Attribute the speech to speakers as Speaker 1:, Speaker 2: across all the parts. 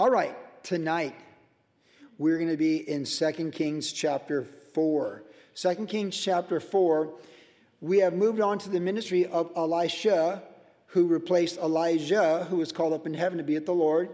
Speaker 1: All right, tonight we're going to be in 2 Kings chapter 4. 2 Kings chapter 4, we have moved on to the ministry of Elisha, who replaced Elijah, who was called up in heaven to be at the Lord.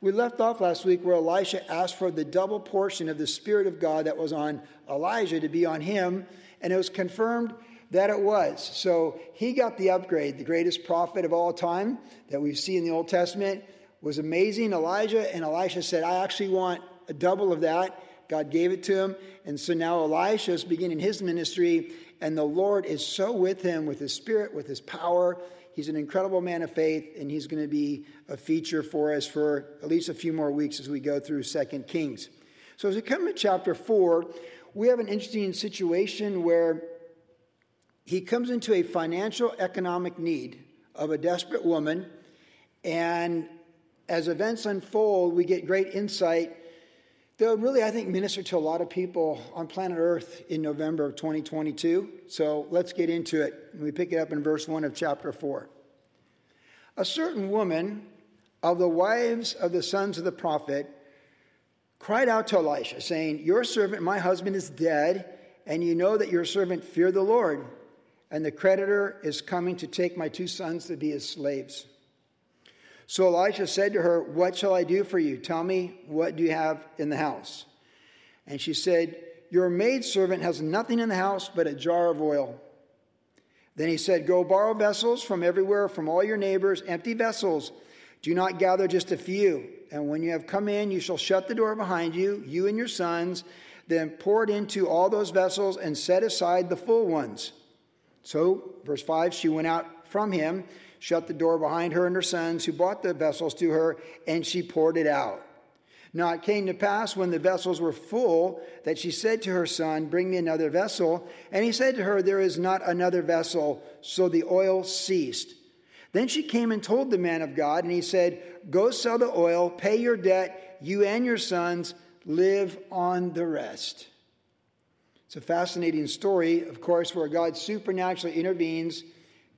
Speaker 1: We left off last week where Elisha asked for the double portion of the Spirit of God that was on Elijah to be on him, and it was confirmed that it was. So he got the upgrade. The greatest prophet of all time that we see in the Old Testament was amazing. Elijah and Elisha said, I actually want a double of that. God gave it to him. And so now Elisha is beginning his ministry, and the Lord is so with him, with his spirit, with his power. He's an incredible man of faith, and he's going to be a feature for us for at least a few more weeks as we go through Second Kings. So as we come to chapter 4, we have an interesting situation where he comes into a financial economic need of a desperate woman, and as events unfold, we get great insight would really, I think, minister to a lot of people on planet Earth in November of 2022. So let's get into it. We pick it up in verse 1 of chapter 4. A certain woman of the wives of the sons of the prophet cried out to Elisha, saying, Your servant, my husband, is dead, and you know that your servant feared the Lord, and the creditor is coming to take my two sons to be his slaves. So Elisha said to her, What shall I do for you? Tell me, what do you have in the house? And she said, Your maidservant has nothing in the house but a jar of oil. Then he said, Go borrow vessels from everywhere, from all your neighbors, empty vessels. Do not gather just a few. And when you have come in, you shall shut the door behind you, you and your sons. Then pour it into all those vessels and set aside the full ones. So, verse 5 she went out from him shut the door behind her and her sons, who brought the vessels to her, and she poured it out. Now it came to pass when the vessels were full that she said to her son, Bring me another vessel. And he said to her, There is not another vessel. So the oil ceased. Then she came and told the man of God, and he said, Go sell the oil, pay your debt, you and your sons, live on the rest. It's a fascinating story, of course, where God supernaturally intervenes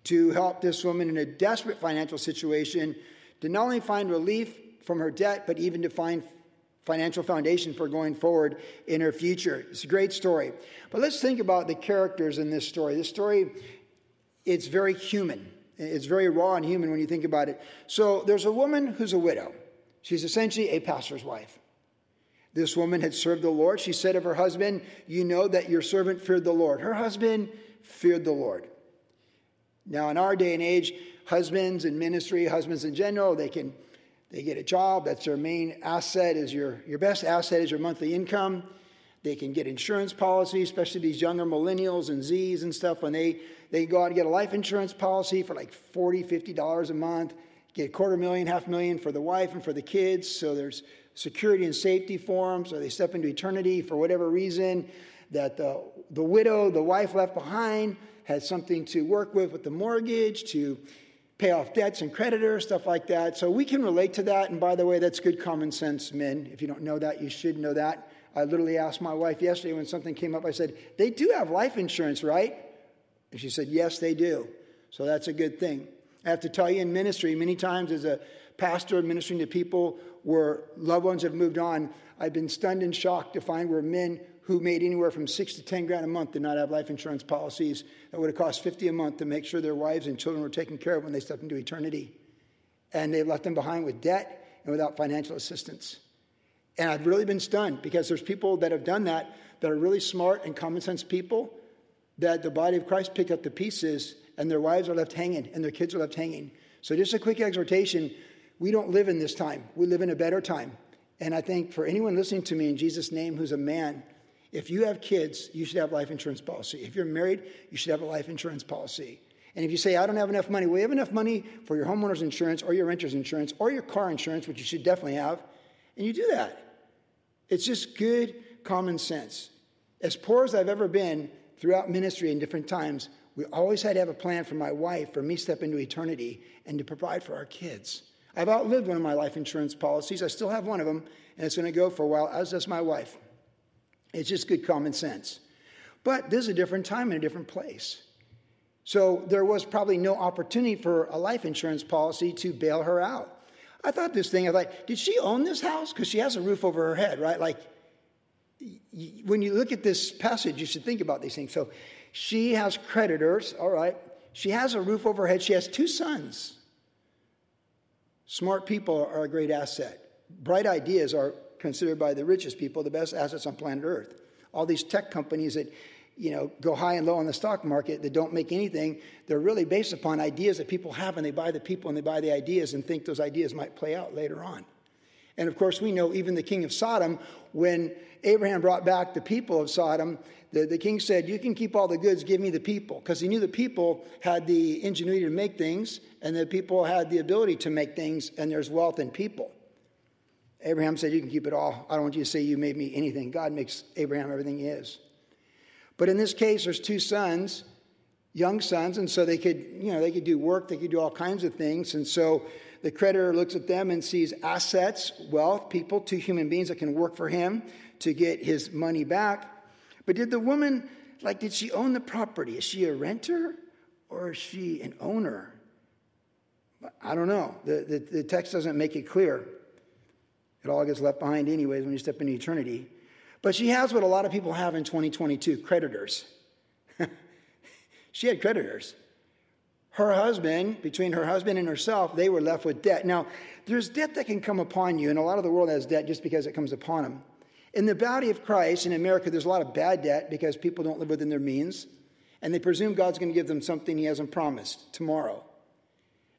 Speaker 1: to help this woman in a desperate financial situation to not only find relief from her debt, but even to find financial foundation for going forward in her future. It's a great story. But let's think about the characters in this story. This story, it's very human. It's very raw and human when you think about it. So there's a woman who's a widow. She's essentially a pastor's wife. This woman had served the Lord. She said of her husband, You know that your servant feared the Lord. Her husband feared the Lord. Now, in our day and age, husbands in ministry, husbands in general, they can they get a job. That's their main asset. Is your your best asset is your monthly income. They can get insurance policies, especially these younger millennials and Zs and stuff. When they they go out and get a life insurance policy for like 40 50 dollars a month, get a quarter million, half million for the wife and for the kids. So there's security and safety for them. So they step into eternity for whatever reason. That the the widow, the wife left behind has something to work with with the mortgage, to pay off debts and creditors, stuff like that. So we can relate to that. And by the way, that's good common sense, men. If you don't know that, you should know that. I literally asked my wife yesterday when something came up, I said, They do have life insurance, right? And she said, Yes, they do. So that's a good thing. I have to tell you in ministry, many times as a pastor ministering to people where loved ones have moved on, I've been stunned and shocked to find where men who made anywhere from six to 10 grand a month did not have life insurance policies that would have cost 50 a month to make sure their wives and children were taken care of when they stepped into eternity. And they left them behind with debt and without financial assistance. And I've really been stunned because there's people that have done that that are really smart and common sense people that the body of Christ picked up the pieces and their wives are left hanging and their kids are left hanging. So, just a quick exhortation we don't live in this time, we live in a better time. And I think for anyone listening to me in Jesus' name who's a man, if you have kids, you should have life insurance policy. If you're married, you should have a life insurance policy. And if you say, I don't have enough money, well, you have enough money for your homeowner's insurance or your renter's insurance or your car insurance, which you should definitely have, and you do that. It's just good common sense. As poor as I've ever been throughout ministry in different times, we always had to have a plan for my wife, for me step into eternity, and to provide for our kids. I've outlived one of my life insurance policies. I still have one of them, and it's going to go for a while, as does my wife. It's just good common sense. But this is a different time and a different place. So there was probably no opportunity for a life insurance policy to bail her out. I thought this thing, I like, did she own this house? Because she has a roof over her head, right? Like, when you look at this passage, you should think about these things. So she has creditors, all right. She has a roof over her head. She has two sons. Smart people are a great asset. Bright ideas are considered by the richest people the best assets on planet Earth. All these tech companies that you know go high and low on the stock market that don't make anything, they're really based upon ideas that people have, and they buy the people and they buy the ideas and think those ideas might play out later on. And of course, we know even the king of Sodom, when Abraham brought back the people of Sodom, the, the king said, You can keep all the goods, give me the people. Because he knew the people had the ingenuity to make things, and the people had the ability to make things, and there's wealth in people. Abraham said, You can keep it all. I don't want you to say you made me anything. God makes Abraham everything he is. But in this case, there's two sons, young sons, and so they could, you know, they could do work, they could do all kinds of things. And so the creditor looks at them and sees assets, wealth, people, two human beings that can work for him to get his money back. But did the woman, like, did she own the property? Is she a renter or is she an owner? I don't know. The, the, the text doesn't make it clear. It all gets left behind, anyways, when you step into eternity. But she has what a lot of people have in 2022 creditors. she had creditors her husband, between her husband and herself, they were left with debt. Now, there's debt that can come upon you, and a lot of the world has debt just because it comes upon them. In the body of Christ, in America, there's a lot of bad debt because people don't live within their means, and they presume God's going to give them something He hasn't promised tomorrow.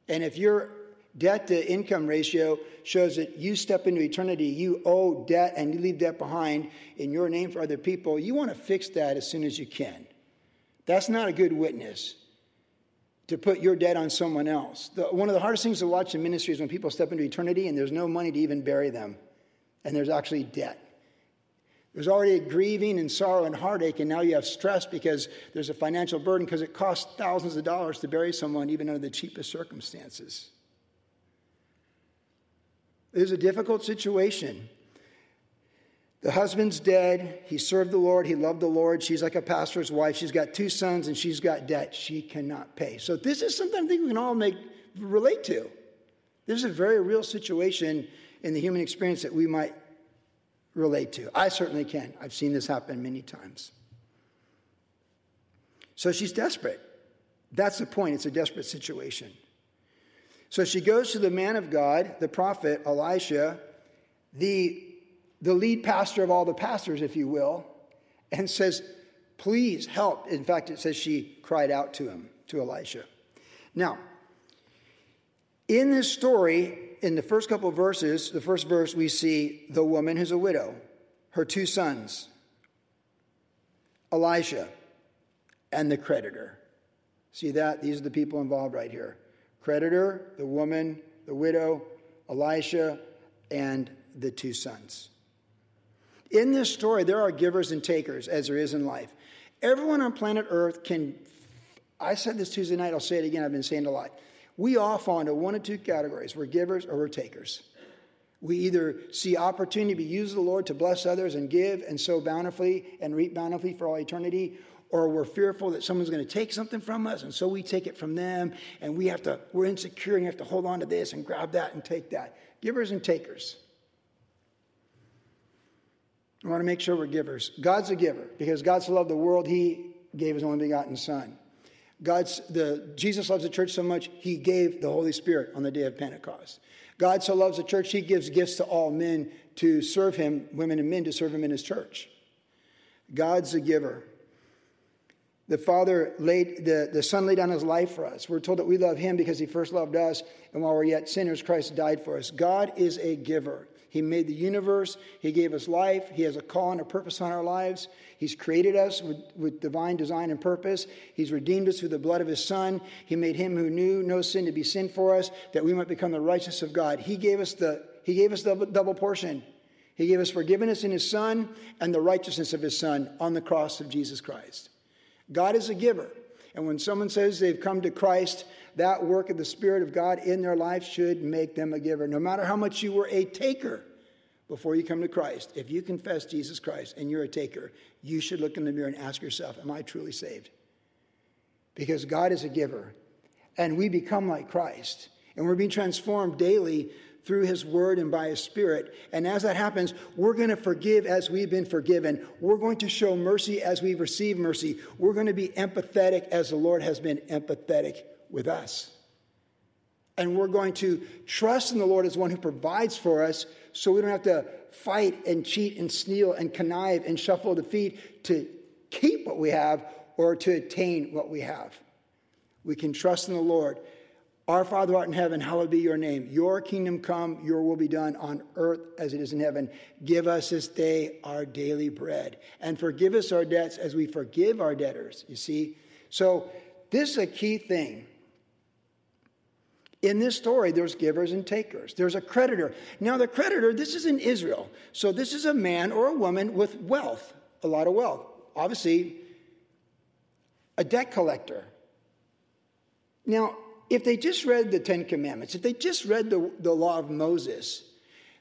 Speaker 1: And if your debt to income ratio shows that you step into eternity, you owe debt and you leave debt behind in your name for other people, you want to fix that as soon as you can. That's not a good witness to put your debt on someone else. The, one of the hardest things to watch in ministry is when people step into eternity and there's no money to even bury them, and there's actually debt. There's already a grieving and sorrow and heartache, and now you have stress because there's a financial burden because it costs thousands of dollars to bury someone, even under the cheapest circumstances. It is a difficult situation. The husband's dead. He served the Lord. He loved the Lord. She's like a pastor's wife. She's got two sons and she's got debt she cannot pay. So, this is something I think we can all make, relate to. This is a very real situation in the human experience that we might relate to. I certainly can. I've seen this happen many times. So, she's desperate. That's the point. It's a desperate situation. So, she goes to the man of God, the prophet Elisha. The the lead pastor of all the pastors, if you will, and says, Please help. In fact, it says she cried out to him, to Elisha. Now, in this story, in the first couple of verses, the first verse, we see the woman who's a widow, her two sons, Elisha, and the creditor. See that? These are the people involved right here creditor, the woman, the widow, Elisha, and the two sons. In this story, there are givers and takers, as there is in life. Everyone on planet Earth can, I said this Tuesday night, I'll say it again, I've been saying it a lot. We all fall into one of two categories we're givers or we're takers. We either see opportunity to be used of the Lord to bless others and give and sow bountifully and reap bountifully for all eternity, or we're fearful that someone's going to take something from us, and so we take it from them, and we have to, we're insecure and have to hold on to this and grab that and take that. Givers and takers. I want to make sure we're givers. God's a giver because God so loved the world, he gave his only begotten Son. God's the Jesus loves the church so much, he gave the Holy Spirit on the day of Pentecost. God so loves the church, he gives gifts to all men to serve him, women and men to serve him in his church. God's a giver. The Father laid, the, the Son laid down his life for us. We're told that we love him because he first loved us, and while we're yet sinners, Christ died for us. God is a giver. He made the universe. He gave us life. He has a call and a purpose on our lives. He's created us with, with divine design and purpose. He's redeemed us through the blood of His Son. He made Him who knew no sin to be sin for us, that we might become the righteousness of God. He gave us the He gave us the double portion. He gave us forgiveness in His Son and the righteousness of His Son on the cross of Jesus Christ. God is a giver. And when someone says they've come to Christ, that work of the Spirit of God in their life should make them a giver. No matter how much you were a taker before you come to Christ, if you confess Jesus Christ and you're a taker, you should look in the mirror and ask yourself, Am I truly saved? Because God is a giver. And we become like Christ. And we're being transformed daily through his word and by his spirit. And as that happens, we're going to forgive as we've been forgiven. We're going to show mercy as we've received mercy. We're going to be empathetic as the Lord has been empathetic with us. And we're going to trust in the Lord as one who provides for us so we don't have to fight and cheat and steal and connive and shuffle the feet to keep what we have or to attain what we have. We can trust in the Lord. Our Father art in heaven, hallowed be your name. Your kingdom come, your will be done on earth as it is in heaven. Give us this day our daily bread. And forgive us our debts as we forgive our debtors. You see? So, this is a key thing. In this story, there's givers and takers. There's a creditor. Now, the creditor, this is in Israel. So, this is a man or a woman with wealth, a lot of wealth. Obviously, a debt collector. Now, if they just read the Ten Commandments, if they just read the, the law of Moses,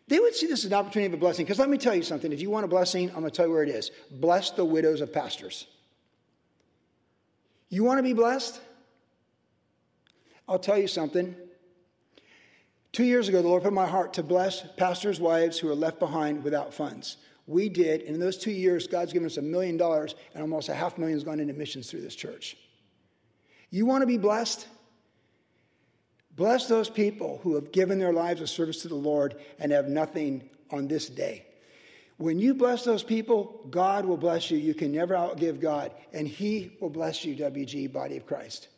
Speaker 1: they would see this as an opportunity of a blessing. Because let me tell you something if you want a blessing, I'm going to tell you where it is. Bless the widows of pastors. You want to be blessed? I'll tell you something. Two years ago, the Lord put my heart to bless pastors' wives who are left behind without funds. We did, and in those two years, God's given us a million dollars, and almost a half million has gone into missions through this church. You want to be blessed? Bless those people who have given their lives of service to the Lord and have nothing on this day. When you bless those people, God will bless you. You can never outgive God, and He will bless you, WG, body of Christ.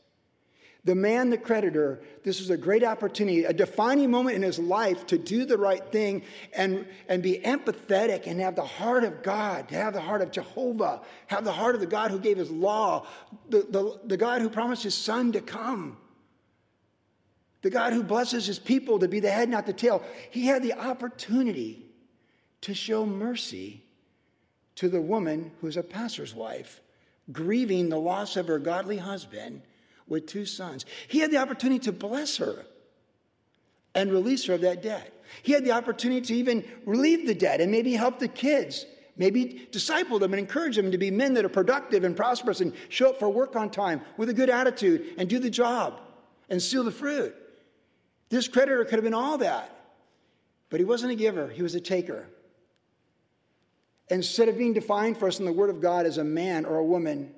Speaker 1: The man, the creditor, this was a great opportunity, a defining moment in his life to do the right thing and, and be empathetic and have the heart of God, to have the heart of Jehovah, have the heart of the God who gave his law, the, the, the God who promised his son to come, the God who blesses his people to be the head, not the tail. He had the opportunity to show mercy to the woman who's a pastor's wife, grieving the loss of her godly husband with two sons. He had the opportunity to bless her and release her of that debt. He had the opportunity to even relieve the debt and maybe help the kids, maybe disciple them and encourage them to be men that are productive and prosperous and show up for work on time with a good attitude and do the job and seal the fruit. This creditor could have been all that, but he wasn't a giver, he was a taker. Instead of being defined for us in the Word of God as a man or a woman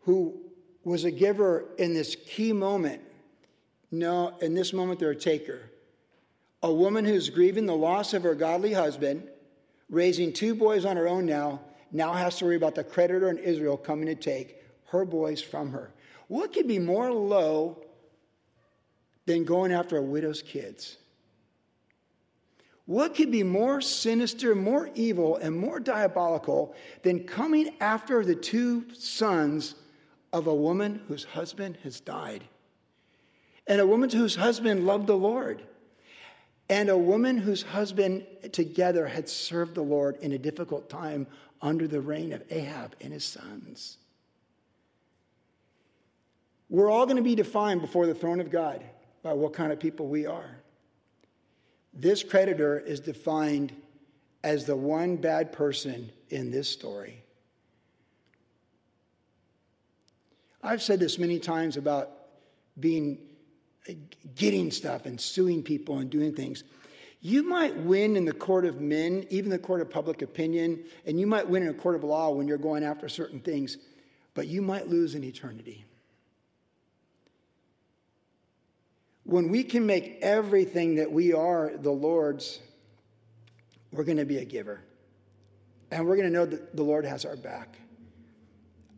Speaker 1: who was a giver in this key moment. No, in this moment, they're a taker. A woman who's grieving the loss of her godly husband, raising two boys on her own now, now has to worry about the creditor in Israel coming to take her boys from her. What could be more low than going after a widow's kids? What could be more sinister, more evil, and more diabolical than coming after the two sons of a woman whose husband has died, and a woman whose husband loved the Lord, and a woman whose husband together had served the Lord in a difficult time under the reign of Ahab and his sons. We're all going to be defined before the throne of God by what kind of people we are. This creditor is defined as the one bad person in this story. I've said this many times about being getting stuff and suing people and doing things. You might win in the court of men, even the court of public opinion, and you might win in a court of law when you're going after certain things, but you might lose in eternity. When we can make everything that we are the Lord's, we're going to be a giver. And we're going to know that the Lord has our back.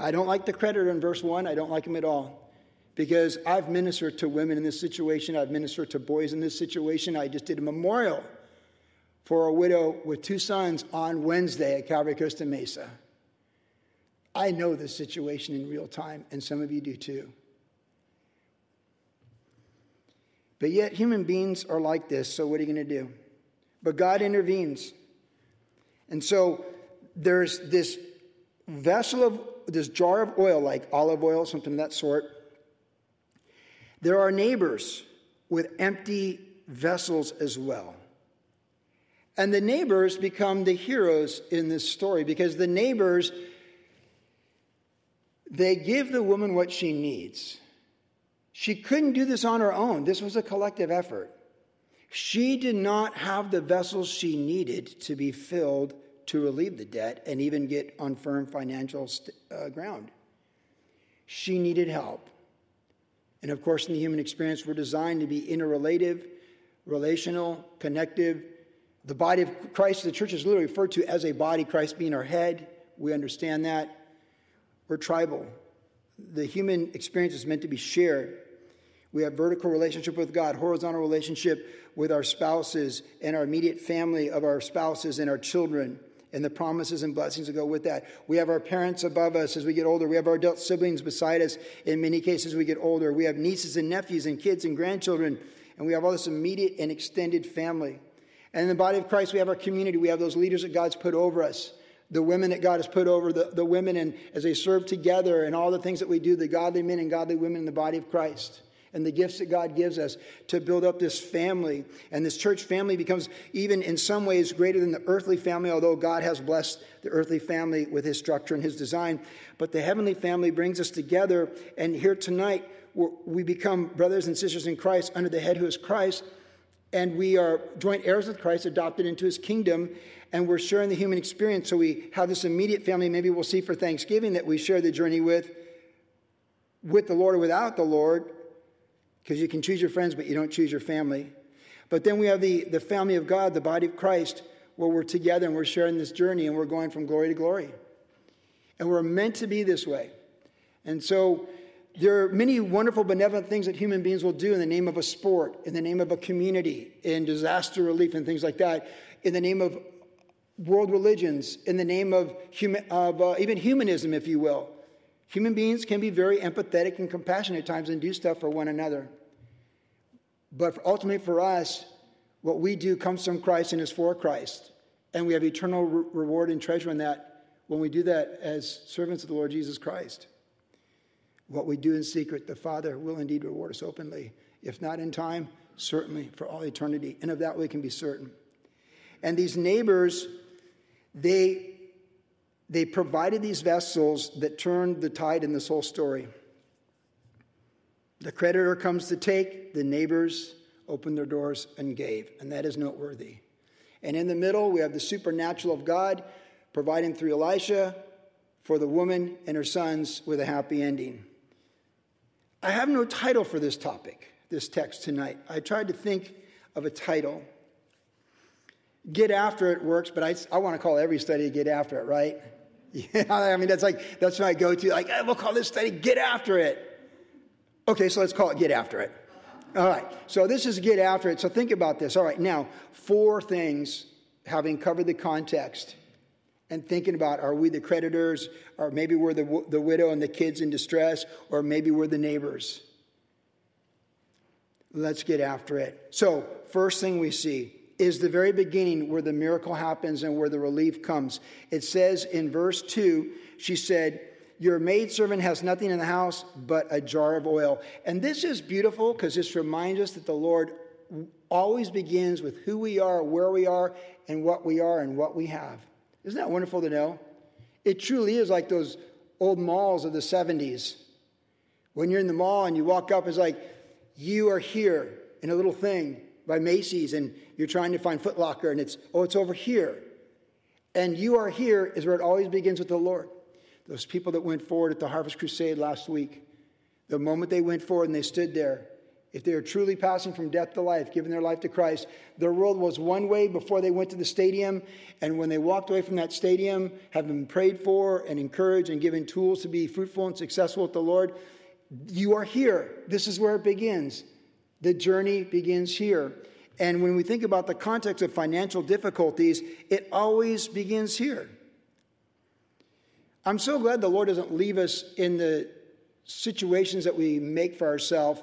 Speaker 1: I don't like the creditor in verse 1. I don't like him at all. Because I've ministered to women in this situation, I've ministered to boys in this situation. I just did a memorial for a widow with two sons on Wednesday at Calvary Costa Mesa. I know this situation in real time, and some of you do too. But yet, human beings are like this, so what are you going to do? But God intervenes. And so there's this vessel of this jar of oil, like olive oil, something of that sort. There are neighbors with empty vessels as well. And the neighbors become the heroes in this story because the neighbors, they give the woman what she needs. She couldn't do this on her own. This was a collective effort. She did not have the vessels she needed to be filled to relieve the debt and even get on firm financial st- uh, ground. She needed help. And of course, in the human experience, we're designed to be interrelative, relational, connective. The body of Christ, the church is literally referred to as a body, Christ being our head. We understand that. We're tribal. The human experience is meant to be shared. We have vertical relationship with God, horizontal relationship with our spouses and our immediate family of our spouses and our children and the promises and blessings that go with that. We have our parents above us as we get older. We have our adult siblings beside us in many cases we get older. We have nieces and nephews and kids and grandchildren, and we have all this immediate and extended family. And in the body of Christ, we have our community. We have those leaders that God's put over us, the women that God has put over the, the women, and as they serve together and all the things that we do, the godly men and godly women in the body of Christ and the gifts that God gives us to build up this family. And this church family becomes, even in some ways, greater than the earthly family, although God has blessed the earthly family with his structure and his design. But the heavenly family brings us together. And here tonight, we become brothers and sisters in Christ under the head who is Christ. And we are joint heirs with Christ, adopted into his kingdom, and we're sharing the human experience. So we have this immediate family, maybe we'll see for Thanksgiving, that we share the journey with, with the Lord or without the Lord because you can choose your friends, but you don't choose your family. But then we have the, the family of God, the body of Christ, where we're together and we're sharing this journey and we're going from glory to glory. And we're meant to be this way. And so there are many wonderful, benevolent things that human beings will do in the name of a sport, in the name of a community, in disaster relief, and things like that, in the name of world religions, in the name of, human, of uh, even humanism, if you will. Human beings can be very empathetic and compassionate at times and do stuff for one another. But ultimately, for us, what we do comes from Christ and is for Christ. And we have eternal re- reward and treasure in that when we do that as servants of the Lord Jesus Christ. What we do in secret, the Father will indeed reward us openly. If not in time, certainly for all eternity. And of that we can be certain. And these neighbors, they they provided these vessels that turned the tide in this whole story. The creditor comes to take, the neighbors opened their doors and gave, and that is noteworthy. And in the middle, we have the supernatural of God providing through Elisha for the woman and her sons with a happy ending. I have no title for this topic, this text tonight. I tried to think of a title. Get after it works, but I, I want to call every study Get After It, right? Yeah, I mean, that's like, that's my go to. Like, oh, we'll call this study Get After It. Okay, so let's call it Get After It. All right, so this is Get After It. So think about this. All right, now, four things, having covered the context and thinking about are we the creditors, or maybe we're the, the widow and the kids in distress, or maybe we're the neighbors. Let's get after it. So, first thing we see is the very beginning where the miracle happens and where the relief comes. It says in verse 2, she said, Your maidservant has nothing in the house but a jar of oil. And this is beautiful because this reminds us that the Lord always begins with who we are, where we are, and what we are and what we have. Isn't that wonderful to know? It truly is like those old malls of the 70s. When you're in the mall and you walk up, it's like, you are here in a little thing by Macy's and you're trying to find Footlocker and it's, oh, it's over here. And you are here is where it always begins with the Lord. Those people that went forward at the Harvest Crusade last week, the moment they went forward and they stood there, if they are truly passing from death to life, giving their life to Christ, their world was one way before they went to the stadium. And when they walked away from that stadium, having been prayed for and encouraged and given tools to be fruitful and successful with the Lord, you are here. This is where it begins. The journey begins here. And when we think about the context of financial difficulties, it always begins here. I'm so glad the Lord doesn't leave us in the situations that we make for ourselves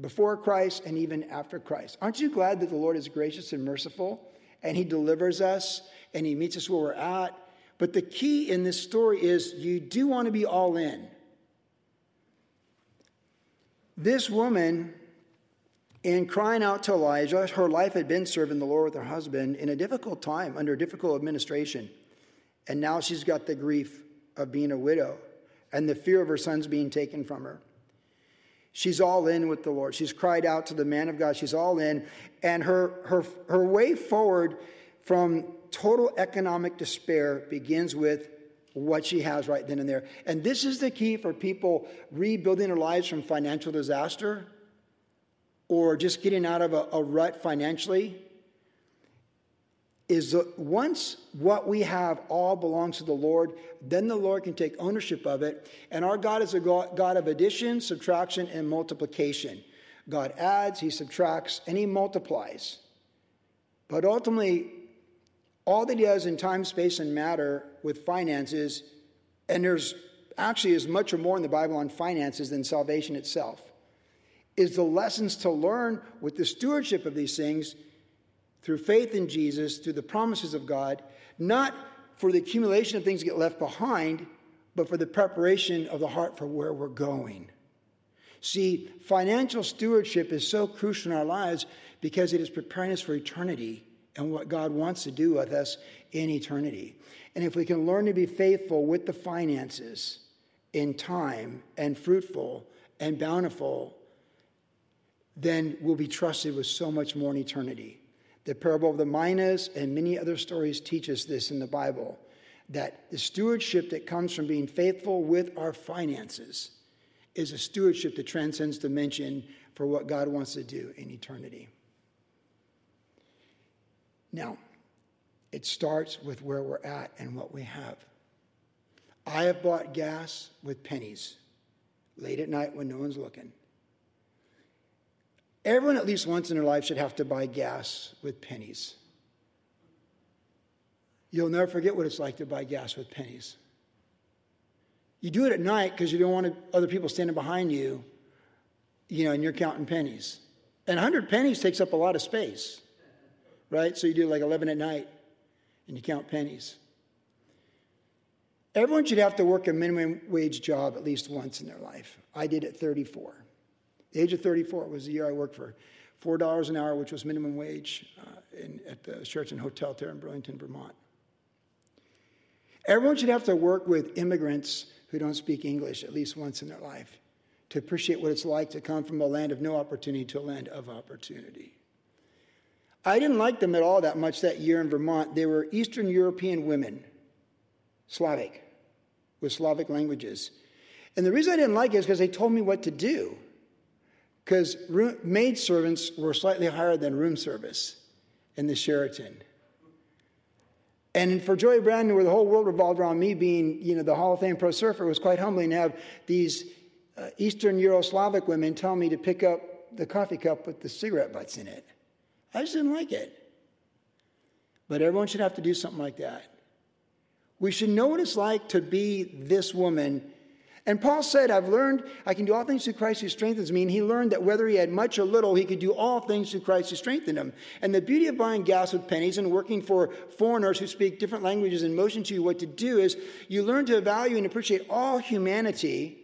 Speaker 1: before Christ and even after Christ. Aren't you glad that the Lord is gracious and merciful and He delivers us and He meets us where we're at? But the key in this story is you do want to be all in. This woman in crying out to Elijah, her life had been serving the Lord with her husband in a difficult time, under difficult administration. And now she's got the grief of being a widow and the fear of her sons being taken from her. She's all in with the Lord. She's cried out to the man of God. She's all in. And her, her, her way forward from total economic despair begins with what she has right then and there. And this is the key for people rebuilding their lives from financial disaster or just getting out of a, a rut financially is that once what we have all belongs to the Lord, then the Lord can take ownership of it. And our God is a God of addition, subtraction, and multiplication. God adds, He subtracts, and He multiplies. But ultimately, all that He does in time, space, and matter with finances, and there's actually as much or more in the Bible on finances than salvation itself, is the lessons to learn with the stewardship of these things through faith in Jesus, through the promises of God, not for the accumulation of things that get left behind, but for the preparation of the heart for where we're going. See, financial stewardship is so crucial in our lives because it is preparing us for eternity and what God wants to do with us in eternity. And if we can learn to be faithful with the finances in time and fruitful and bountiful, then we'll be trusted with so much more in eternity. The parable of the minas and many other stories teach us this in the Bible that the stewardship that comes from being faithful with our finances is a stewardship that transcends dimension for what God wants to do in eternity. Now, it starts with where we're at and what we have. I have bought gas with pennies late at night when no one's looking. Everyone, at least once in their life, should have to buy gas with pennies. You'll never forget what it's like to buy gas with pennies. You do it at night because you don't want other people standing behind you, you know, and you're counting pennies. And 100 pennies takes up a lot of space, right? So you do like 11 at night and you count pennies. Everyone should have to work a minimum wage job at least once in their life. I did at 34. The age of 34 was the year I worked for $4 an hour, which was minimum wage uh, in, at the Sheraton Hotel there in Burlington, Vermont. Everyone should have to work with immigrants who don't speak English at least once in their life to appreciate what it's like to come from a land of no opportunity to a land of opportunity. I didn't like them at all that much that year in Vermont. They were Eastern European women, Slavic, with Slavic languages. And the reason I didn't like it is because they told me what to do because maid servants were slightly higher than room service in the Sheraton. And for Joey Buran, where the whole world revolved around me being, you know, the Hall of Fame pro surfer, it was quite humbling to have these uh, Eastern Yugoslavic women tell me to pick up the coffee cup with the cigarette butts in it. I just didn't like it. But everyone should have to do something like that. We should know what it's like to be this woman and Paul said, I've learned I can do all things through Christ who strengthens me. And he learned that whether he had much or little, he could do all things through Christ who strengthened him. And the beauty of buying gas with pennies and working for foreigners who speak different languages and motion to you what to do is you learn to value and appreciate all humanity,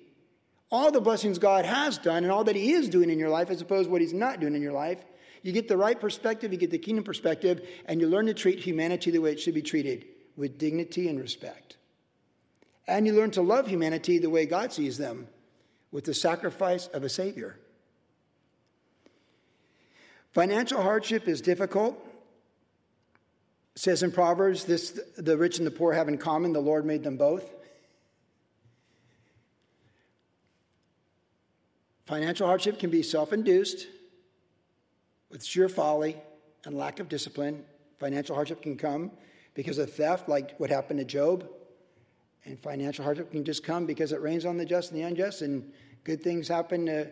Speaker 1: all the blessings God has done, and all that he is doing in your life, as opposed to what he's not doing in your life. You get the right perspective, you get the kingdom perspective, and you learn to treat humanity the way it should be treated with dignity and respect. And you learn to love humanity the way God sees them with the sacrifice of a Savior. Financial hardship is difficult. It says in Proverbs, this the rich and the poor have in common, the Lord made them both. Financial hardship can be self induced with sheer folly and lack of discipline. Financial hardship can come because of theft, like what happened to Job. And financial hardship can just come because it rains on the just and the unjust, and good things happen to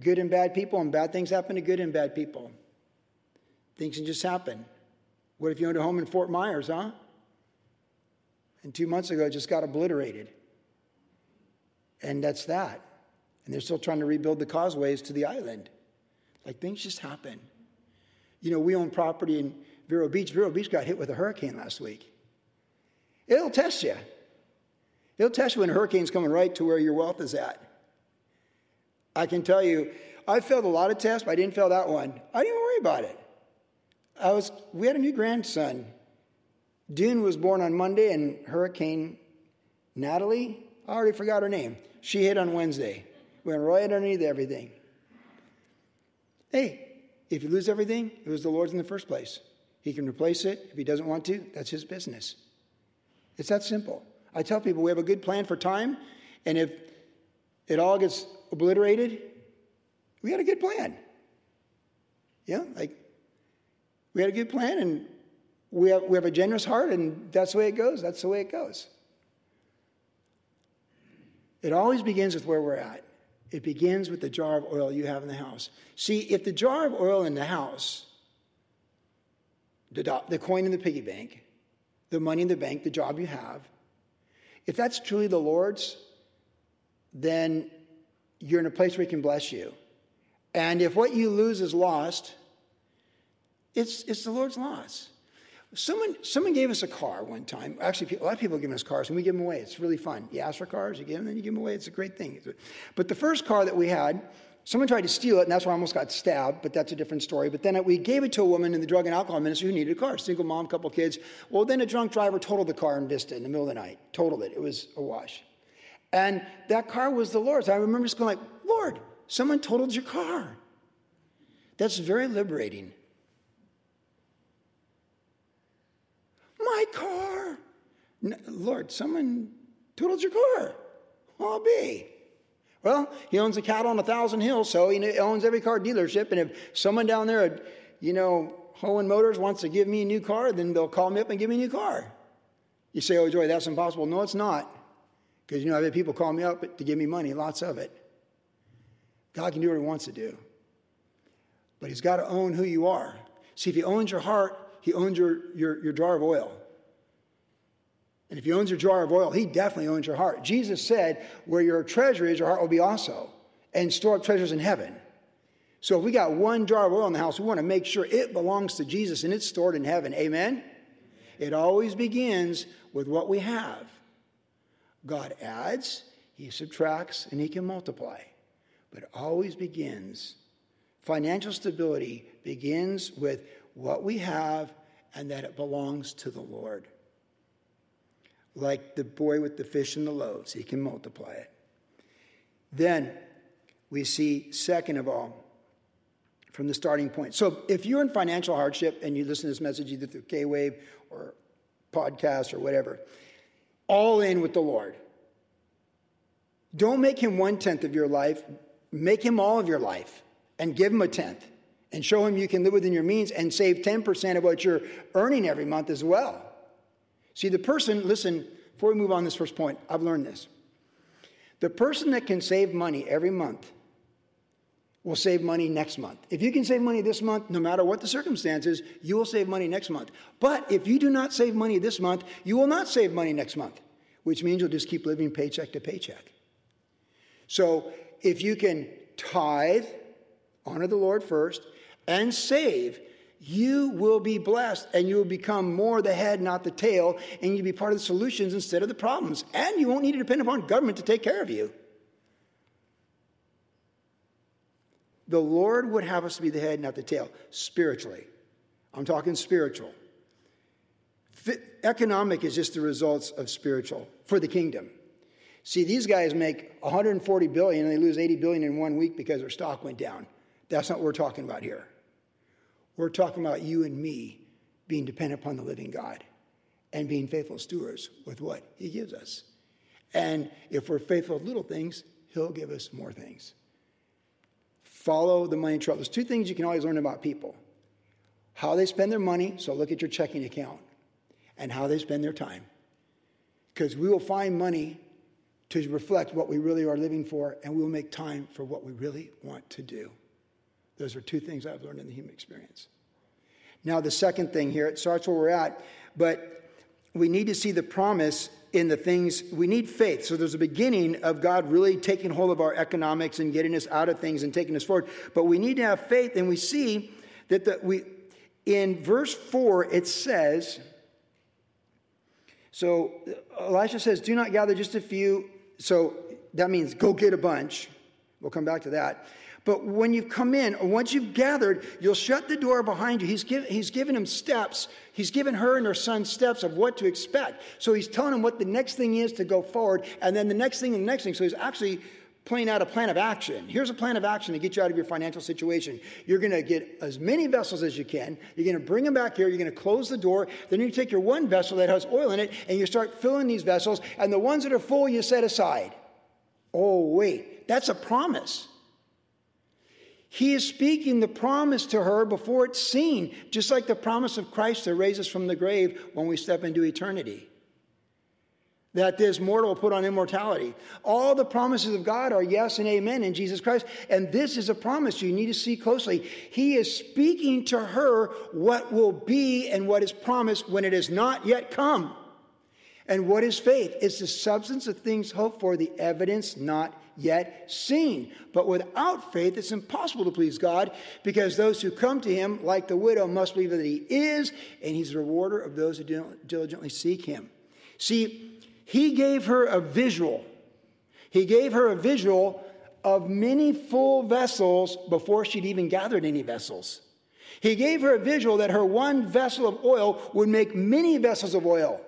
Speaker 1: good and bad people, and bad things happen to good and bad people. Things can just happen. What if you owned a home in Fort Myers, huh? And two months ago, it just got obliterated. And that's that. And they're still trying to rebuild the causeways to the island. Like things just happen. You know, we own property in Vero Beach. Vero Beach got hit with a hurricane last week. It'll test you. He'll test you when a hurricane's coming right to where your wealth is at. I can tell you, I failed a lot of tests, but I didn't fail that one. I didn't worry about it. I was, we had a new grandson. Dune was born on Monday, and Hurricane Natalie, I already forgot her name. She hit on Wednesday. went right underneath everything. Hey, if you lose everything, it was the Lord's in the first place. He can replace it. If he doesn't want to, that's his business. It's that simple. I tell people we have a good plan for time, and if it all gets obliterated, we had a good plan. Yeah, like we had a good plan, and we have, we have a generous heart, and that's the way it goes. That's the way it goes. It always begins with where we're at. It begins with the jar of oil you have in the house. See, if the jar of oil in the house, the, the coin in the piggy bank, the money in the bank, the job you have, if that's truly the Lord's, then you're in a place where He can bless you. And if what you lose is lost, it's, it's the Lord's loss. Someone, someone gave us a car one time. Actually, a lot of people give us cars, and we give them away. It's really fun. You ask for cars, you give them, then you give them away. It's a great thing. But the first car that we had, someone tried to steal it, and that's why I almost got stabbed, but that's a different story. But then we gave it to a woman in the drug and alcohol ministry who needed a car, single mom, couple kids. Well, then a drunk driver totaled the car in Vista in the middle of the night. Totaled it. It was a wash. And that car was the Lord's. I remember just going like, Lord, someone totaled your car. That's very liberating. My car. Lord, someone totaled your car. I'll be. Well, he owns the cattle on a thousand hills, so he owns every car dealership. And if someone down there at, you know, Hoehn Motors wants to give me a new car, then they'll call me up and give me a new car. You say, oh, Joy, that's impossible. No, it's not. Because, you know, I've had people call me up to give me money, lots of it. God can do what he wants to do. But he's got to own who you are. See, if he owns your heart, he owns your, your, your jar of oil. And if he owns your jar of oil, he definitely owns your heart. Jesus said, Where your treasure is, your heart will be also. And store up treasures in heaven. So if we got one jar of oil in the house, we want to make sure it belongs to Jesus and it's stored in heaven. Amen? It always begins with what we have. God adds, he subtracts, and he can multiply. But it always begins. Financial stability begins with what we have and that it belongs to the Lord. Like the boy with the fish and the loaves, he can multiply it. Then we see, second of all, from the starting point. So if you're in financial hardship and you listen to this message either through KWAVE or podcast or whatever, all in with the Lord. Don't make him one tenth of your life, make him all of your life and give him a tenth and show him you can live within your means and save 10% of what you're earning every month as well. See, the person, listen, before we move on this first point, I've learned this. The person that can save money every month will save money next month. If you can save money this month, no matter what the circumstances, you will save money next month. But if you do not save money this month, you will not save money next month, which means you'll just keep living paycheck to paycheck. So if you can tithe, honor the Lord first, and save, you will be blessed and you will become more the head, not the tail, and you'll be part of the solutions instead of the problems. And you won't need to depend upon government to take care of you. The Lord would have us to be the head, not the tail, spiritually. I'm talking spiritual. Economic is just the results of spiritual for the kingdom. See, these guys make 140 billion and they lose 80 billion in one week because their stock went down. That's not what we're talking about here. We're talking about you and me being dependent upon the living God and being faithful stewards with what He gives us. And if we're faithful with little things, He'll give us more things. Follow the money trail. There's two things you can always learn about people how they spend their money, so look at your checking account, and how they spend their time. Because we will find money to reflect what we really are living for, and we will make time for what we really want to do. Those are two things I've learned in the human experience. Now, the second thing here, it starts where we're at, but we need to see the promise in the things we need faith. So there's a beginning of God really taking hold of our economics and getting us out of things and taking us forward. But we need to have faith, and we see that the, we in verse 4 it says, so Elisha says, Do not gather just a few. So that means go get a bunch. We'll come back to that. But when you come in, once you've gathered, you'll shut the door behind you. He's, give, he's given him steps. He's given her and her son steps of what to expect. So he's telling them what the next thing is to go forward, and then the next thing and the next thing. So he's actually playing out a plan of action. Here's a plan of action to get you out of your financial situation. You're going to get as many vessels as you can. You're going to bring them back here. You're going to close the door. Then you take your one vessel that has oil in it and you start filling these vessels. And the ones that are full, you set aside. Oh, wait, that's a promise. He is speaking the promise to her before it's seen, just like the promise of Christ to raise us from the grave when we step into eternity that this mortal will put on immortality. All the promises of God are yes and amen in Jesus Christ. And this is a promise you need to see closely. He is speaking to her what will be and what is promised when it has not yet come. And what is faith? It's the substance of things hoped for, the evidence not yet seen. But without faith, it's impossible to please God because those who come to him, like the widow, must believe that he is, and he's a rewarder of those who diligently seek him. See, he gave her a visual. He gave her a visual of many full vessels before she'd even gathered any vessels. He gave her a visual that her one vessel of oil would make many vessels of oil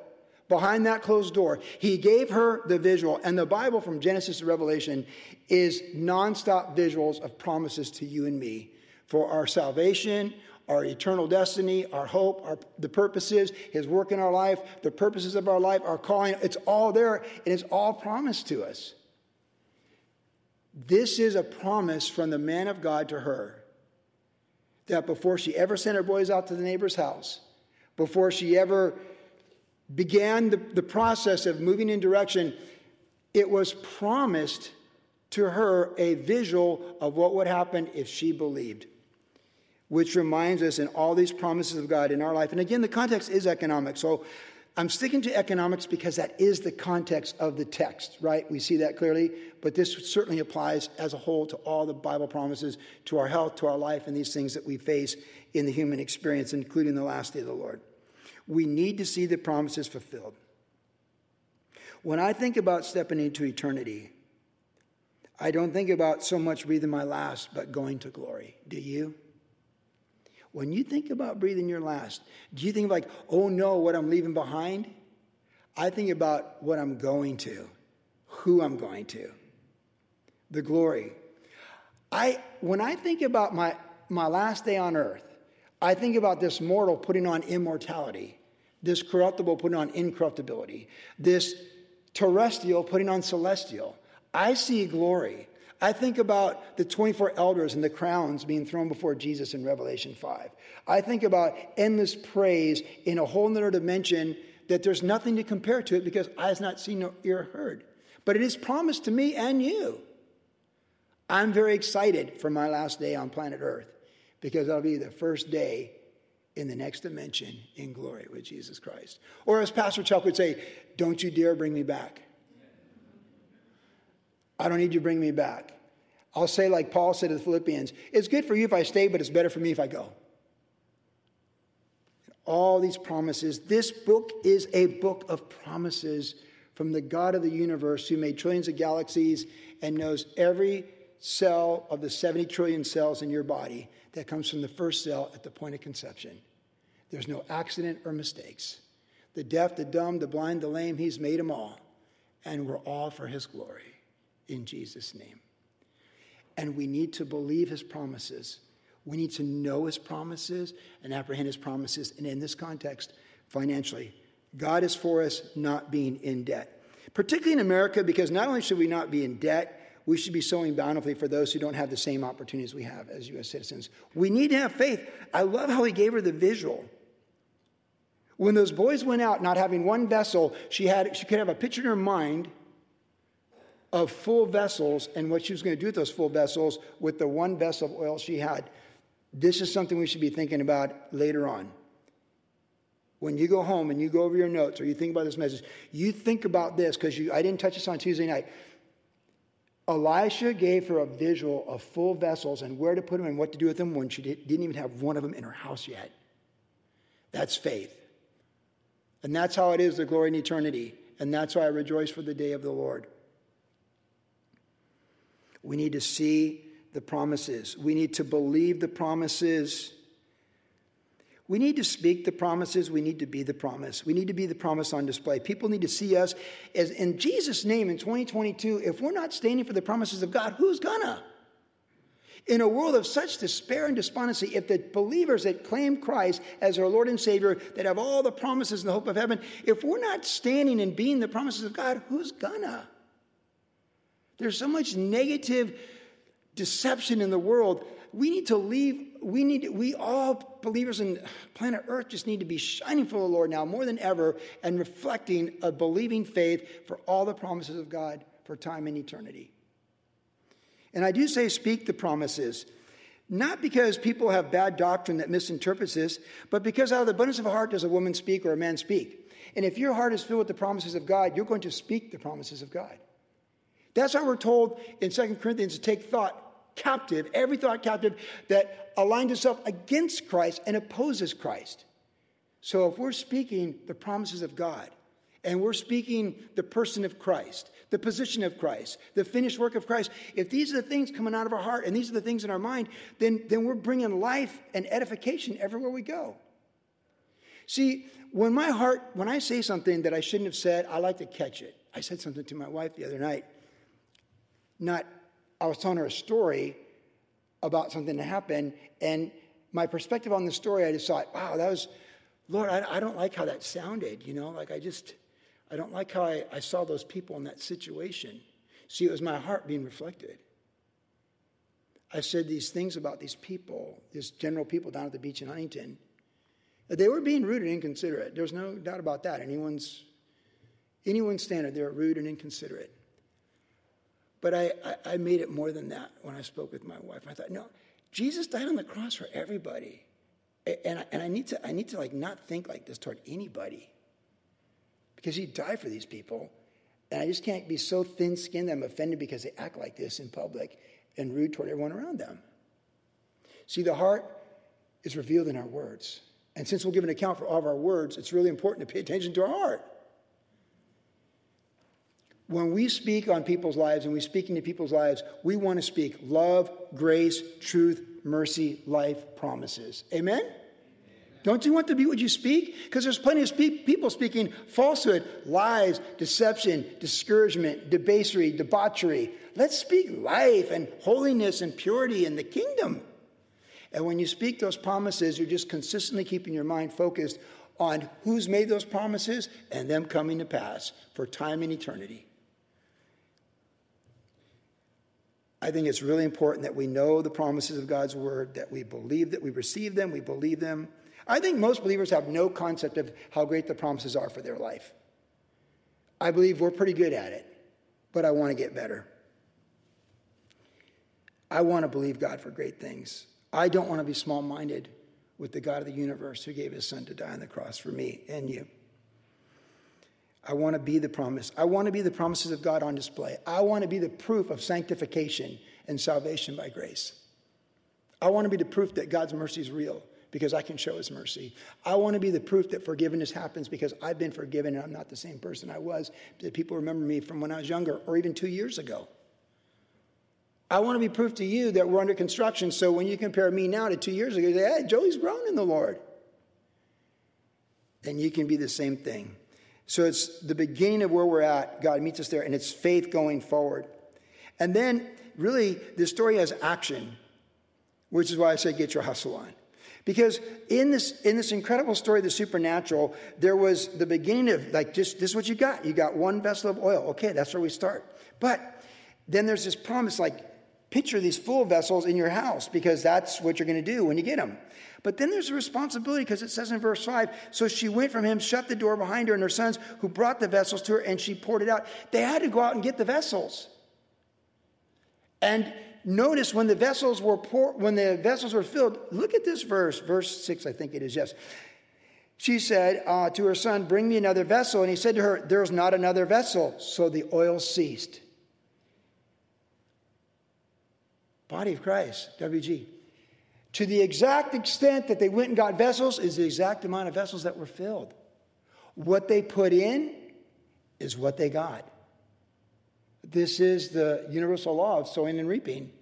Speaker 1: behind that closed door. He gave her the visual. And the Bible from Genesis to Revelation is nonstop visuals of promises to you and me for our salvation, our eternal destiny, our hope, our, the purposes, His work in our life, the purposes of our life, our calling. It's all there and it's all promised to us. This is a promise from the man of God to her that before she ever sent her boys out to the neighbor's house, before she ever began the, the process of moving in direction, it was promised to her a visual of what would happen if she believed which reminds us in all these promises of God in our life. And again, the context is economic. So I'm sticking to economics because that is the context of the text, right? We see that clearly, but this certainly applies as a whole to all the Bible promises, to our health, to our life, and these things that we face in the human experience, including the last day of the Lord. We need to see the promises fulfilled. When I think about stepping into eternity, I don't think about so much breathing my last, but going to glory. Do you? When you think about breathing your last, do you think like, oh no, what I'm leaving behind? I think about what I'm going to, who I'm going to, the glory. I when I think about my my last day on earth, I think about this mortal putting on immortality, this corruptible putting on incorruptibility, this terrestrial putting on celestial. I see glory. I think about the 24 elders and the crowns being thrown before Jesus in Revelation 5. I think about endless praise in a whole other dimension that there's nothing to compare to it because eye has not seen nor ear heard. But it is promised to me and you. I'm very excited for my last day on planet Earth because I'll be the first day in the next dimension in glory with Jesus Christ. Or as Pastor Chuck would say, don't you dare bring me back. I don't need you to bring me back. I'll say, like Paul said to the Philippians, it's good for you if I stay, but it's better for me if I go. All these promises. This book is a book of promises from the God of the universe who made trillions of galaxies and knows every cell of the 70 trillion cells in your body that comes from the first cell at the point of conception. There's no accident or mistakes. The deaf, the dumb, the blind, the lame, He's made them all. And we're all for His glory in Jesus' name. And we need to believe his promises. We need to know his promises and apprehend his promises. And in this context, financially, God is for us not being in debt. Particularly in America, because not only should we not be in debt, we should be sowing bountifully for those who don't have the same opportunities we have as U.S. citizens. We need to have faith. I love how he gave her the visual. When those boys went out, not having one vessel, she, had, she could have a picture in her mind of full vessels and what she was going to do with those full vessels with the one vessel of oil she had. This is something we should be thinking about later on. When you go home and you go over your notes or you think about this message, you think about this because I didn't touch this on Tuesday night. Elisha gave her a visual of full vessels and where to put them and what to do with them when she didn't even have one of them in her house yet. That's faith. And that's how it is the glory in eternity. And that's why I rejoice for the day of the Lord. We need to see the promises. We need to believe the promises. We need to speak the promises. We need to be the promise. We need to be the promise on display. People need to see us as in Jesus' name in 2022. If we're not standing for the promises of God, who's gonna? In a world of such despair and despondency, if the believers that claim Christ as our Lord and Savior, that have all the promises and the hope of heaven, if we're not standing and being the promises of God, who's gonna? There's so much negative deception in the world. We need to leave, we need, we all believers in planet Earth just need to be shining for the Lord now more than ever and reflecting a believing faith for all the promises of God for time and eternity. And I do say speak the promises, not because people have bad doctrine that misinterprets this, but because out of the abundance of a heart does a woman speak or a man speak. And if your heart is filled with the promises of God, you're going to speak the promises of God. That's why we're told in Second Corinthians to take thought captive, every thought captive that aligns itself against Christ and opposes Christ. So if we're speaking the promises of God and we're speaking the person of Christ, the position of Christ, the finished work of Christ, if these are the things coming out of our heart and these are the things in our mind, then, then we're bringing life and edification everywhere we go. See, when my heart, when I say something that I shouldn't have said, I like to catch it. I said something to my wife the other night. Not I was telling her a story about something that happened, and my perspective on the story, I just thought, wow, that was, Lord, I, I don't like how that sounded, you know, like I just, I don't like how I, I saw those people in that situation. See, it was my heart being reflected. I said these things about these people, these general people down at the beach in Huntington. They were being rude and inconsiderate. There's no doubt about that. Anyone's anyone's standard, they were rude and inconsiderate. But I, I, I made it more than that when I spoke with my wife. I thought, no, Jesus died on the cross for everybody. And I, and I need to, I need to like not think like this toward anybody because he died for these people. And I just can't be so thin skinned that I'm offended because they act like this in public and rude toward everyone around them. See, the heart is revealed in our words. And since we'll give an account for all of our words, it's really important to pay attention to our heart when we speak on people's lives and we speak into people's lives, we want to speak love, grace, truth, mercy, life, promises. Amen? Don't you want to be what you speak? Because there's plenty of speak, people speaking falsehood, lies, deception, discouragement, debasery, debauchery. Let's speak life and holiness and purity in the kingdom. And when you speak those promises, you're just consistently keeping your mind focused on who's made those promises and them coming to pass for time and eternity. I think it's really important that we know the promises of God's word, that we believe that we receive them, we believe them. I think most believers have no concept of how great the promises are for their life. I believe we're pretty good at it, but I want to get better. I want to believe God for great things. I don't want to be small minded with the God of the universe who gave his son to die on the cross for me and you. I want to be the promise. I want to be the promises of God on display. I want to be the proof of sanctification and salvation by grace. I want to be the proof that God's mercy is real because I can show his mercy. I want to be the proof that forgiveness happens because I've been forgiven and I'm not the same person I was. That people remember me from when I was younger or even two years ago. I want to be proof to you that we're under construction. So when you compare me now to two years ago, you say, hey, Joey's grown in the Lord. And you can be the same thing. So it's the beginning of where we're at. God meets us there, and it's faith going forward. And then, really, this story has action, which is why I say get your hustle on. Because in this, in this incredible story of the supernatural, there was the beginning of, like, just this is what you got. You got one vessel of oil. Okay, that's where we start. But then there's this promise, like, picture these full vessels in your house because that's what you're going to do when you get them. But then there's a responsibility because it says in verse 5 so she went from him, shut the door behind her, and her sons who brought the vessels to her, and she poured it out. They had to go out and get the vessels. And notice when the vessels were pour, when the vessels were filled, look at this verse, verse 6, I think it is, yes. She said uh, to her son, Bring me another vessel. And he said to her, There's not another vessel. So the oil ceased. Body of Christ, WG. To the exact extent that they went and got vessels is the exact amount of vessels that were filled. What they put in is what they got. This is the universal law of sowing and reaping.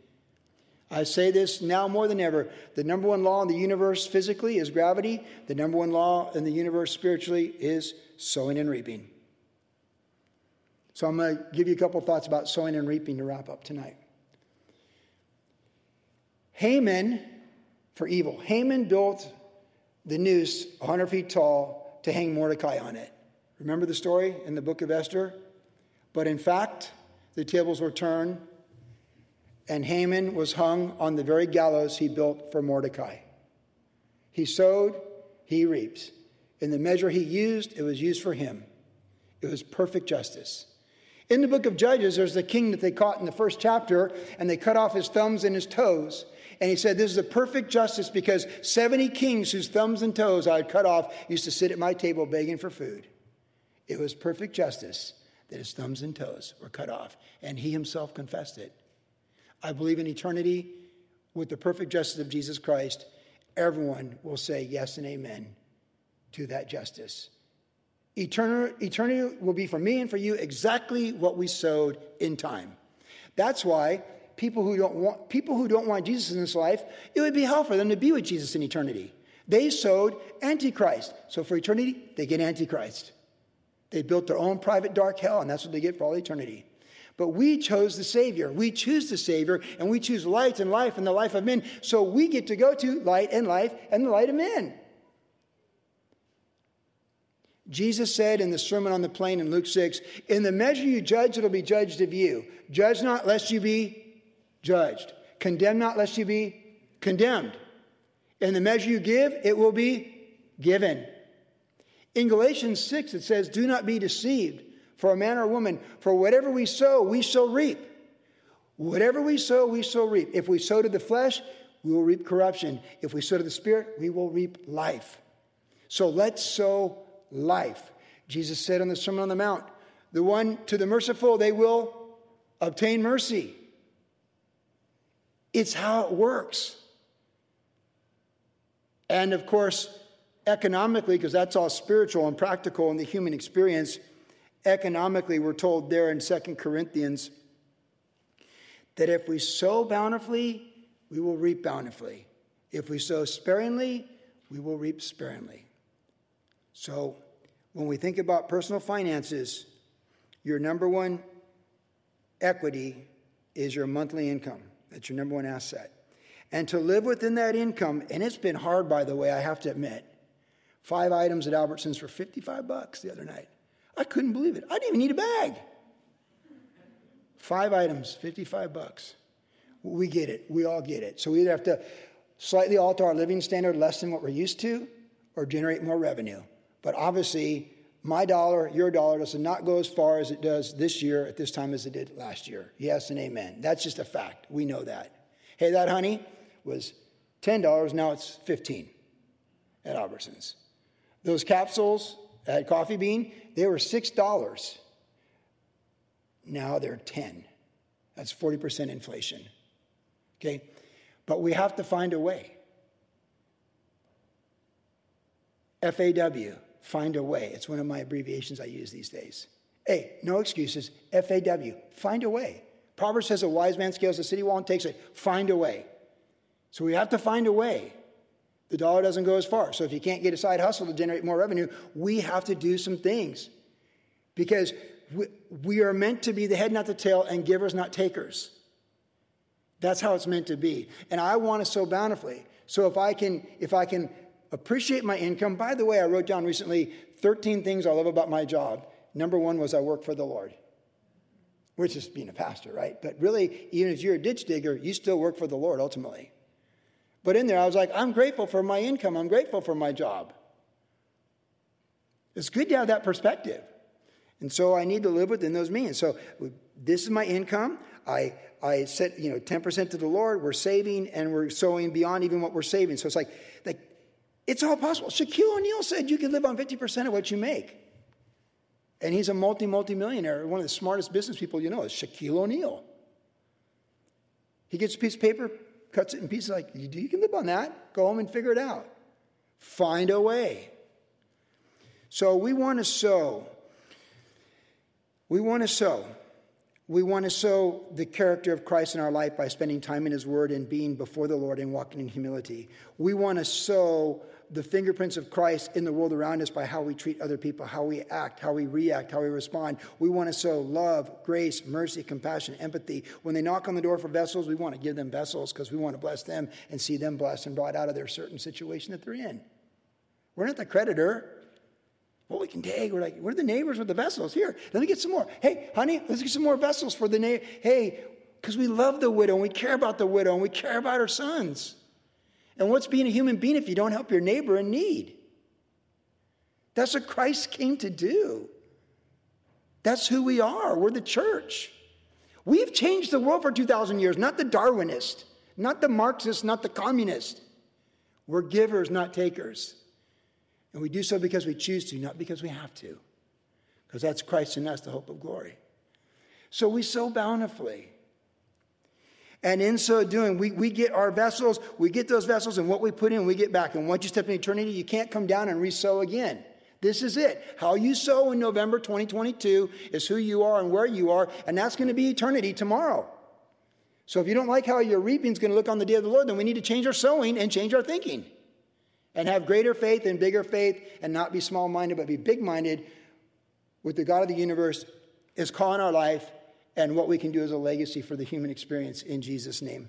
Speaker 1: I say this now more than ever. The number one law in the universe physically is gravity. The number one law in the universe spiritually is sowing and reaping. So I'm going to give you a couple thoughts about sowing and reaping to wrap up tonight. Haman, for evil, Haman built the noose 100 feet tall to hang Mordecai on it. Remember the story in the book of Esther? But in fact, the tables were turned, and Haman was hung on the very gallows he built for Mordecai. He sowed, he reaps. In the measure he used, it was used for him. It was perfect justice. In the book of Judges, there's the king that they caught in the first chapter, and they cut off his thumbs and his toes. And he said, This is a perfect justice because 70 kings whose thumbs and toes I had cut off used to sit at my table begging for food. It was perfect justice that his thumbs and toes were cut off, and he himself confessed it. I believe in eternity with the perfect justice of Jesus Christ, everyone will say yes and amen to that justice. Eternity, eternity will be for me and for you exactly what we sowed in time. That's why people who don't want people who don't want Jesus in this life, it would be hell for them to be with Jesus in eternity. They sowed antichrist. So for eternity, they get antichrist. They built their own private dark hell, and that's what they get for all eternity. But we chose the Savior. We choose the Savior, and we choose light and life and the life of men. So we get to go to light and life and the light of men. Jesus said in the Sermon on the Plain in Luke 6 In the measure you judge, it'll be judged of you. Judge not, lest you be judged. Condemn not, lest you be condemned. In the measure you give, it will be given. In Galatians 6, it says, Do not be deceived, for a man or a woman, for whatever we sow, we shall reap. Whatever we sow, we shall reap. If we sow to the flesh, we will reap corruption. If we sow to the spirit, we will reap life. So let's sow life. Jesus said on the Sermon on the Mount, The one to the merciful, they will obtain mercy. It's how it works. And of course, economically, because that's all spiritual and practical in the human experience, economically, we're told there in Second Corinthians that if we sow bountifully, we will reap bountifully. If we sow sparingly, we will reap sparingly. So, when we think about personal finances, your number one equity is your monthly income. That's your number one asset. And to live within that income, and it's been hard, by the way, I have to admit. Five items at Albertsons for 55 bucks the other night. I couldn't believe it. I didn't even need a bag. Five items, 55 bucks. We get it. We all get it. So we either have to slightly alter our living standard less than what we're used to or generate more revenue. But obviously, my dollar, your dollar does not go as far as it does this year at this time as it did last year. Yes and amen. That's just a fact. We know that. Hey, that honey was $10, now it's 15 at Albertsons. Those capsules at Coffee Bean, they were $6. Now they're 10. That's 40% inflation. Okay? But we have to find a way. FAW, find a way. It's one of my abbreviations I use these days. A, no excuses. FAW, find a way. Proverbs says a wise man scales the city wall and takes it. Find a way. So we have to find a way. The dollar doesn't go as far. So if you can't get a side hustle to generate more revenue, we have to do some things. Because we, we are meant to be the head, not the tail, and givers, not takers. That's how it's meant to be. And I want to sow bountifully. So if I can, if I can appreciate my income. By the way, I wrote down recently 13 things I love about my job. Number one was I work for the Lord, which is being a pastor, right? But really, even if you're a ditch digger, you still work for the Lord ultimately. But in there, I was like, I'm grateful for my income. I'm grateful for my job. It's good to have that perspective. And so I need to live within those means. So this is my income. I, I set, you know, 10% to the Lord. We're saving and we're sowing beyond even what we're saving. So it's like, like it's all possible. Shaquille O'Neal said you can live on 50% of what you make. And he's a multi, multi millionaire. One of the smartest business people you know is Shaquille O'Neal. He gets a piece of paper, cuts it in pieces like, you can live on that. Go home and figure it out. Find a way. So we want to sow. We want to sow. We want to sow the character of Christ in our life by spending time in His Word and being before the Lord and walking in humility. We want to sow the fingerprints of Christ in the world around us by how we treat other people, how we act, how we react, how we respond. We want to sow love, grace, mercy, compassion, empathy. When they knock on the door for vessels, we want to give them vessels because we want to bless them and see them blessed and brought out of their certain situation that they're in. We're not the creditor. We can take, we're like, we're the neighbors with the vessels. Here, let me get some more. Hey, honey, let's get some more vessels for the neighbor. Hey, because we love the widow and we care about the widow and we care about our sons. And what's being a human being if you don't help your neighbor in need? That's what Christ came to do. That's who we are. We're the church. We've changed the world for 2,000 years, not the Darwinist, not the Marxist, not the communist. We're givers, not takers. And we do so because we choose to, not because we have to. Because that's Christ in us, the hope of glory. So we sow bountifully. And in so doing, we, we get our vessels, we get those vessels, and what we put in, we get back. And once you step in eternity, you can't come down and re-sow again. This is it. How you sow in November 2022 is who you are and where you are, and that's going to be eternity tomorrow. So if you don't like how your reaping is going to look on the day of the Lord, then we need to change our sowing and change our thinking. And have greater faith and bigger faith and not be small minded, but be big minded with the God of the universe is calling our life and what we can do as a legacy for the human experience in Jesus' name.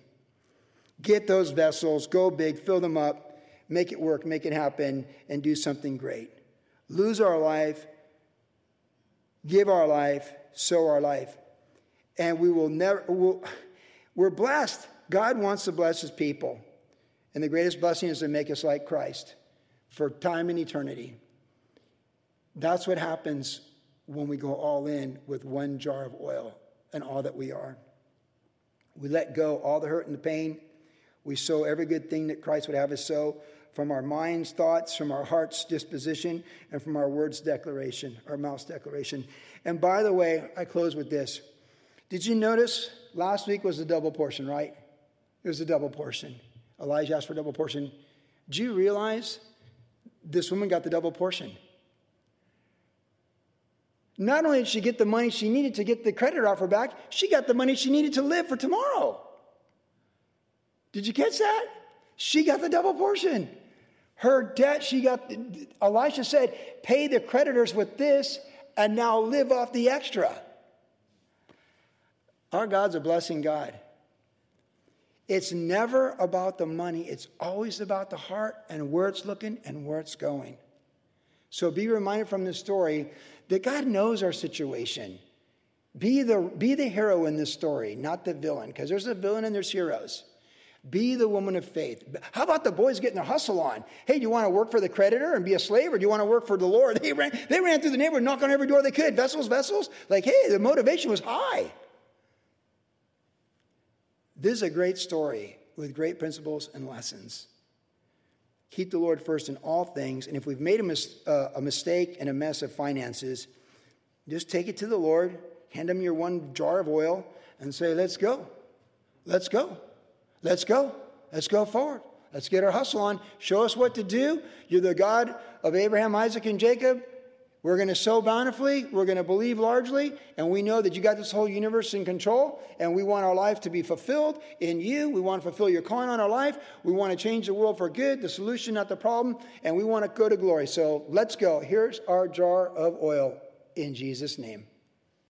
Speaker 1: Get those vessels, go big, fill them up, make it work, make it happen, and do something great. Lose our life, give our life, sow our life. And we will never, we'll, we're blessed. God wants to bless his people. And the greatest blessing is to make us like Christ for time and eternity. That's what happens when we go all in with one jar of oil and all that we are. We let go all the hurt and the pain. We sow every good thing that Christ would have us sow from our mind's thoughts, from our heart's disposition, and from our words' declaration, our mouth's declaration. And by the way, I close with this. Did you notice last week was a double portion, right? It was a double portion. Elijah asked for a double portion. Do you realize this woman got the double portion? Not only did she get the money she needed to get the credit offer back, she got the money she needed to live for tomorrow. Did you catch that? She got the double portion. Her debt, she got, Elisha said, pay the creditors with this and now live off the extra. Our God's a blessing God. It's never about the money, it's always about the heart and where it's looking and where it's going. So be reminded from this story that God knows our situation. Be the, be the hero in this story, not the villain, because there's a villain and there's heroes. Be the woman of faith. How about the boys getting their hustle on? Hey, do you want to work for the creditor and be a slave, or do you want to work for the Lord? They ran, they ran through the neighborhood, knocked on every door they could. Vessels, vessels. Like, hey, the motivation was high. This is a great story with great principles and lessons. Keep the Lord first in all things. And if we've made a, mis- uh, a mistake and a mess of finances, just take it to the Lord, hand him your one jar of oil, and say, Let's go. Let's go. Let's go. Let's go forward. Let's get our hustle on. Show us what to do. You're the God of Abraham, Isaac, and Jacob. We're going to sow bountifully. We're going to believe largely. And we know that you got this whole universe in control. And we want our life to be fulfilled in you. We want to fulfill your calling on our life. We want to change the world for good, the solution, not the problem. And we want to go to glory. So let's go. Here's our jar of oil in Jesus' name.